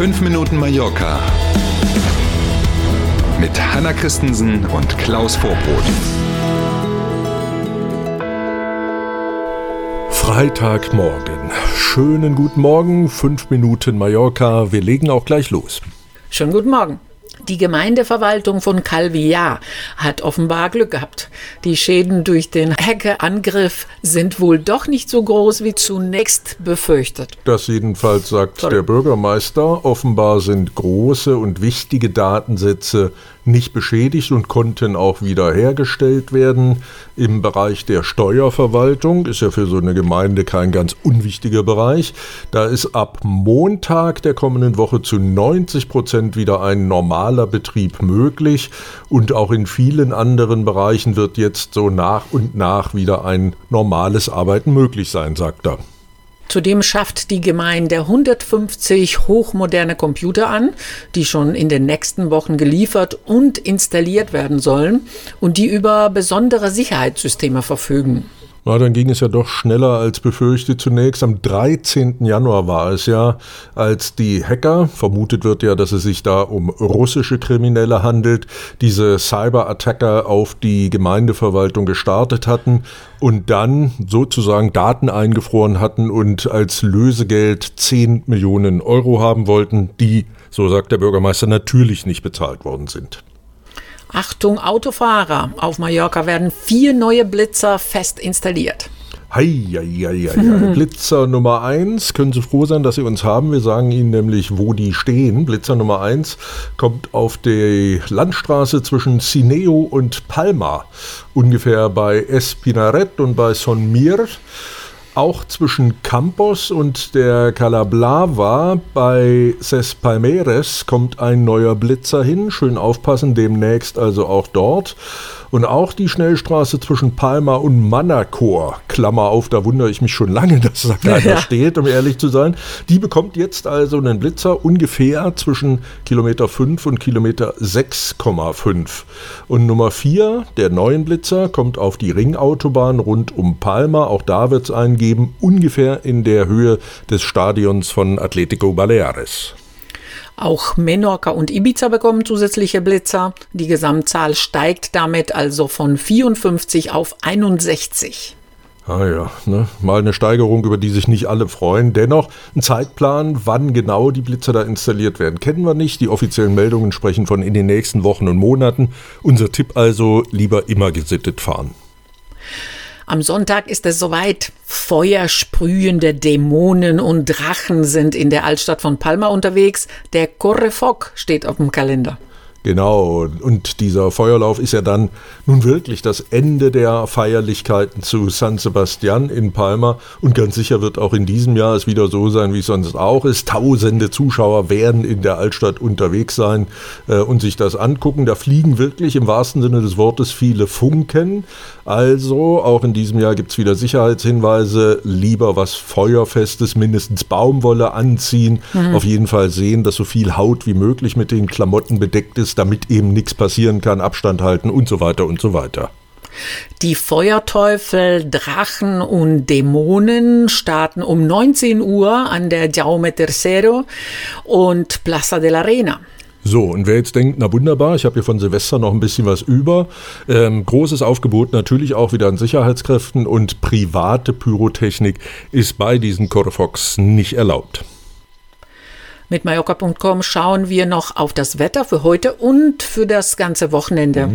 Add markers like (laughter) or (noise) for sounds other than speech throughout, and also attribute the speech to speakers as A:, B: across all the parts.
A: 5 Minuten Mallorca mit Hanna Christensen und Klaus Vorbrot.
B: Freitagmorgen. Schönen guten Morgen, 5 Minuten Mallorca. Wir legen auch gleich los.
C: Schönen guten Morgen. Die Gemeindeverwaltung von Calvillar hat offenbar Glück gehabt. Die Schäden durch den Hackerangriff sind wohl doch nicht so groß wie zunächst befürchtet.
B: Das jedenfalls sagt
C: Sorry.
B: der Bürgermeister. Offenbar sind große und wichtige Datensätze nicht beschädigt und konnten auch wiederhergestellt werden. Im Bereich der Steuerverwaltung ist ja für so eine Gemeinde kein ganz unwichtiger Bereich. Da ist ab Montag der kommenden Woche zu 90 Prozent wieder ein normaler Betrieb möglich und auch in vielen anderen Bereichen wird jetzt so nach und nach wieder ein normales Arbeiten möglich sein, sagt er.
C: Zudem schafft die Gemeinde 150 hochmoderne Computer an, die schon in den nächsten Wochen geliefert und installiert werden sollen und die über besondere Sicherheitssysteme verfügen.
B: Na, dann ging es ja doch schneller als befürchtet zunächst. Am 13. Januar war es ja, als die Hacker, vermutet wird ja, dass es sich da um russische Kriminelle handelt, diese Cyber-Attacker auf die Gemeindeverwaltung gestartet hatten und dann sozusagen Daten eingefroren hatten und als Lösegeld 10 Millionen Euro haben wollten, die, so sagt der Bürgermeister, natürlich nicht bezahlt worden sind.
C: Achtung Autofahrer, auf Mallorca werden vier neue Blitzer fest installiert.
B: Hei, hei, hei, hei. (laughs) Blitzer Nummer 1, können Sie froh sein, dass Sie uns haben. Wir sagen Ihnen nämlich, wo die stehen. Blitzer Nummer 1 kommt auf die Landstraße zwischen Cineo und Palma, ungefähr bei Espinaret und bei Son Mir. Auch zwischen Campos und der Calablava bei Ses Palmeres kommt ein neuer Blitzer hin. Schön aufpassen, demnächst also auch dort. Und auch die Schnellstraße zwischen Palma und Manacor, Klammer auf, da wundere ich mich schon lange, (laughs) dass da keiner
C: Ja.
B: steht, um ehrlich zu sein. Die bekommt jetzt also einen Blitzer ungefähr zwischen Kilometer 5 und Kilometer 6,5. Und Nummer 4, der neuen Blitzer, kommt auf die Ringautobahn rund um Palma. Auch da wird es einen geben, ungefähr in der Höhe des Stadions von Atletico Baleares.
C: Auch Menorca und Ibiza bekommen zusätzliche Blitzer. Die Gesamtzahl steigt damit also von 54 auf 61.
B: Ah ja, ne? mal eine Steigerung, über die sich nicht alle freuen. Dennoch ein Zeitplan, wann genau die Blitzer da installiert werden, kennen wir nicht. Die offiziellen Meldungen sprechen von in den nächsten Wochen und Monaten. Unser Tipp also, lieber immer gesittet fahren.
C: Am Sonntag ist es soweit. Feuersprühende Dämonen und Drachen sind in der Altstadt von Palma unterwegs. Der Correfoc steht auf dem Kalender.
B: Genau, und dieser Feuerlauf ist ja dann nun wirklich das Ende der Feierlichkeiten zu San Sebastian in Palma. Und ganz sicher wird auch in diesem Jahr es wieder so sein, wie es sonst auch ist. Tausende Zuschauer werden in der Altstadt unterwegs sein äh, und sich das angucken. Da fliegen wirklich im wahrsten Sinne des Wortes viele Funken. Also auch in diesem Jahr gibt es wieder Sicherheitshinweise. Lieber was Feuerfestes, mindestens Baumwolle anziehen. Auf jeden Fall sehen, dass so viel Haut wie möglich mit den Klamotten bedeckt ist, damit eben nichts passieren kann, Abstand halten und so weiter und so weiter.
C: Die Feuerteufel, Drachen und Dämonen starten um 19 Uhr an der Jaume Tercero und Plaza de la Arena.
B: So, und wer jetzt denkt, na wunderbar, ich habe hier von Silvester noch ein bisschen was über. Ähm, großes Aufgebot natürlich auch wieder an Sicherheitskräften und private Pyrotechnik ist bei diesen Corfox nicht erlaubt.
C: Mit Mallorca.com schauen wir noch auf das Wetter für heute und für das ganze Wochenende.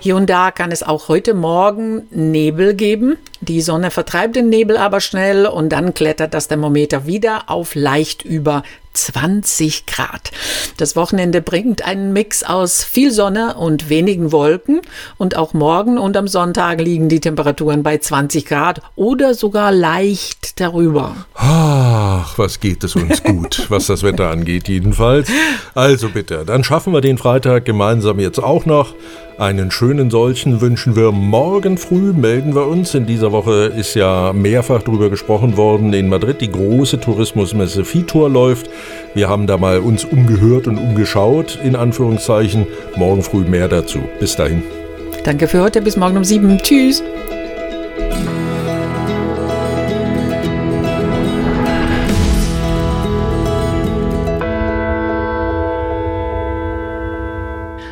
C: Hier und da kann es auch heute Morgen Nebel geben. Die Sonne vertreibt den Nebel aber schnell und dann klettert das Thermometer wieder auf leicht über 20 Grad. Das Wochenende bringt einen Mix aus viel Sonne und wenigen Wolken und auch morgen und am Sonntag liegen die Temperaturen bei 20 Grad oder sogar leicht darüber.
B: Ach, was geht es uns (laughs) gut, was das Wetter angeht jedenfalls. Also bitte, dann schaffen wir den Freitag gemeinsam jetzt auch noch. Einen schönen solchen wünschen wir morgen früh, melden wir uns. In dieser Woche ist ja mehrfach darüber gesprochen worden in Madrid. Die große Tourismusmesse Fitur läuft. Wir haben da mal uns umgehört und umgeschaut, in Anführungszeichen. Morgen früh mehr dazu. Bis dahin.
C: Danke für heute. Bis morgen um sieben. Tschüss.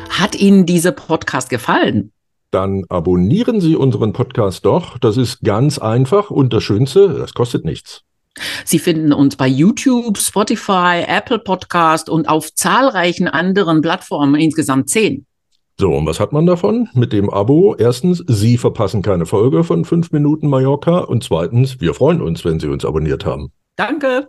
C: Hat Ihnen dieser Podcast gefallen?
B: Dann abonnieren Sie unseren Podcast doch. Das ist ganz einfach und das Schönste, das kostet nichts.
C: Sie finden uns bei YouTube, Spotify, Apple Podcast und auf zahlreichen anderen Plattformen, insgesamt zehn.
B: So, und was hat man davon? Mit dem Abo, erstens, Sie verpassen keine Folge von 5 Minuten Mallorca und zweitens, wir freuen uns, wenn Sie uns abonniert haben.
C: Danke.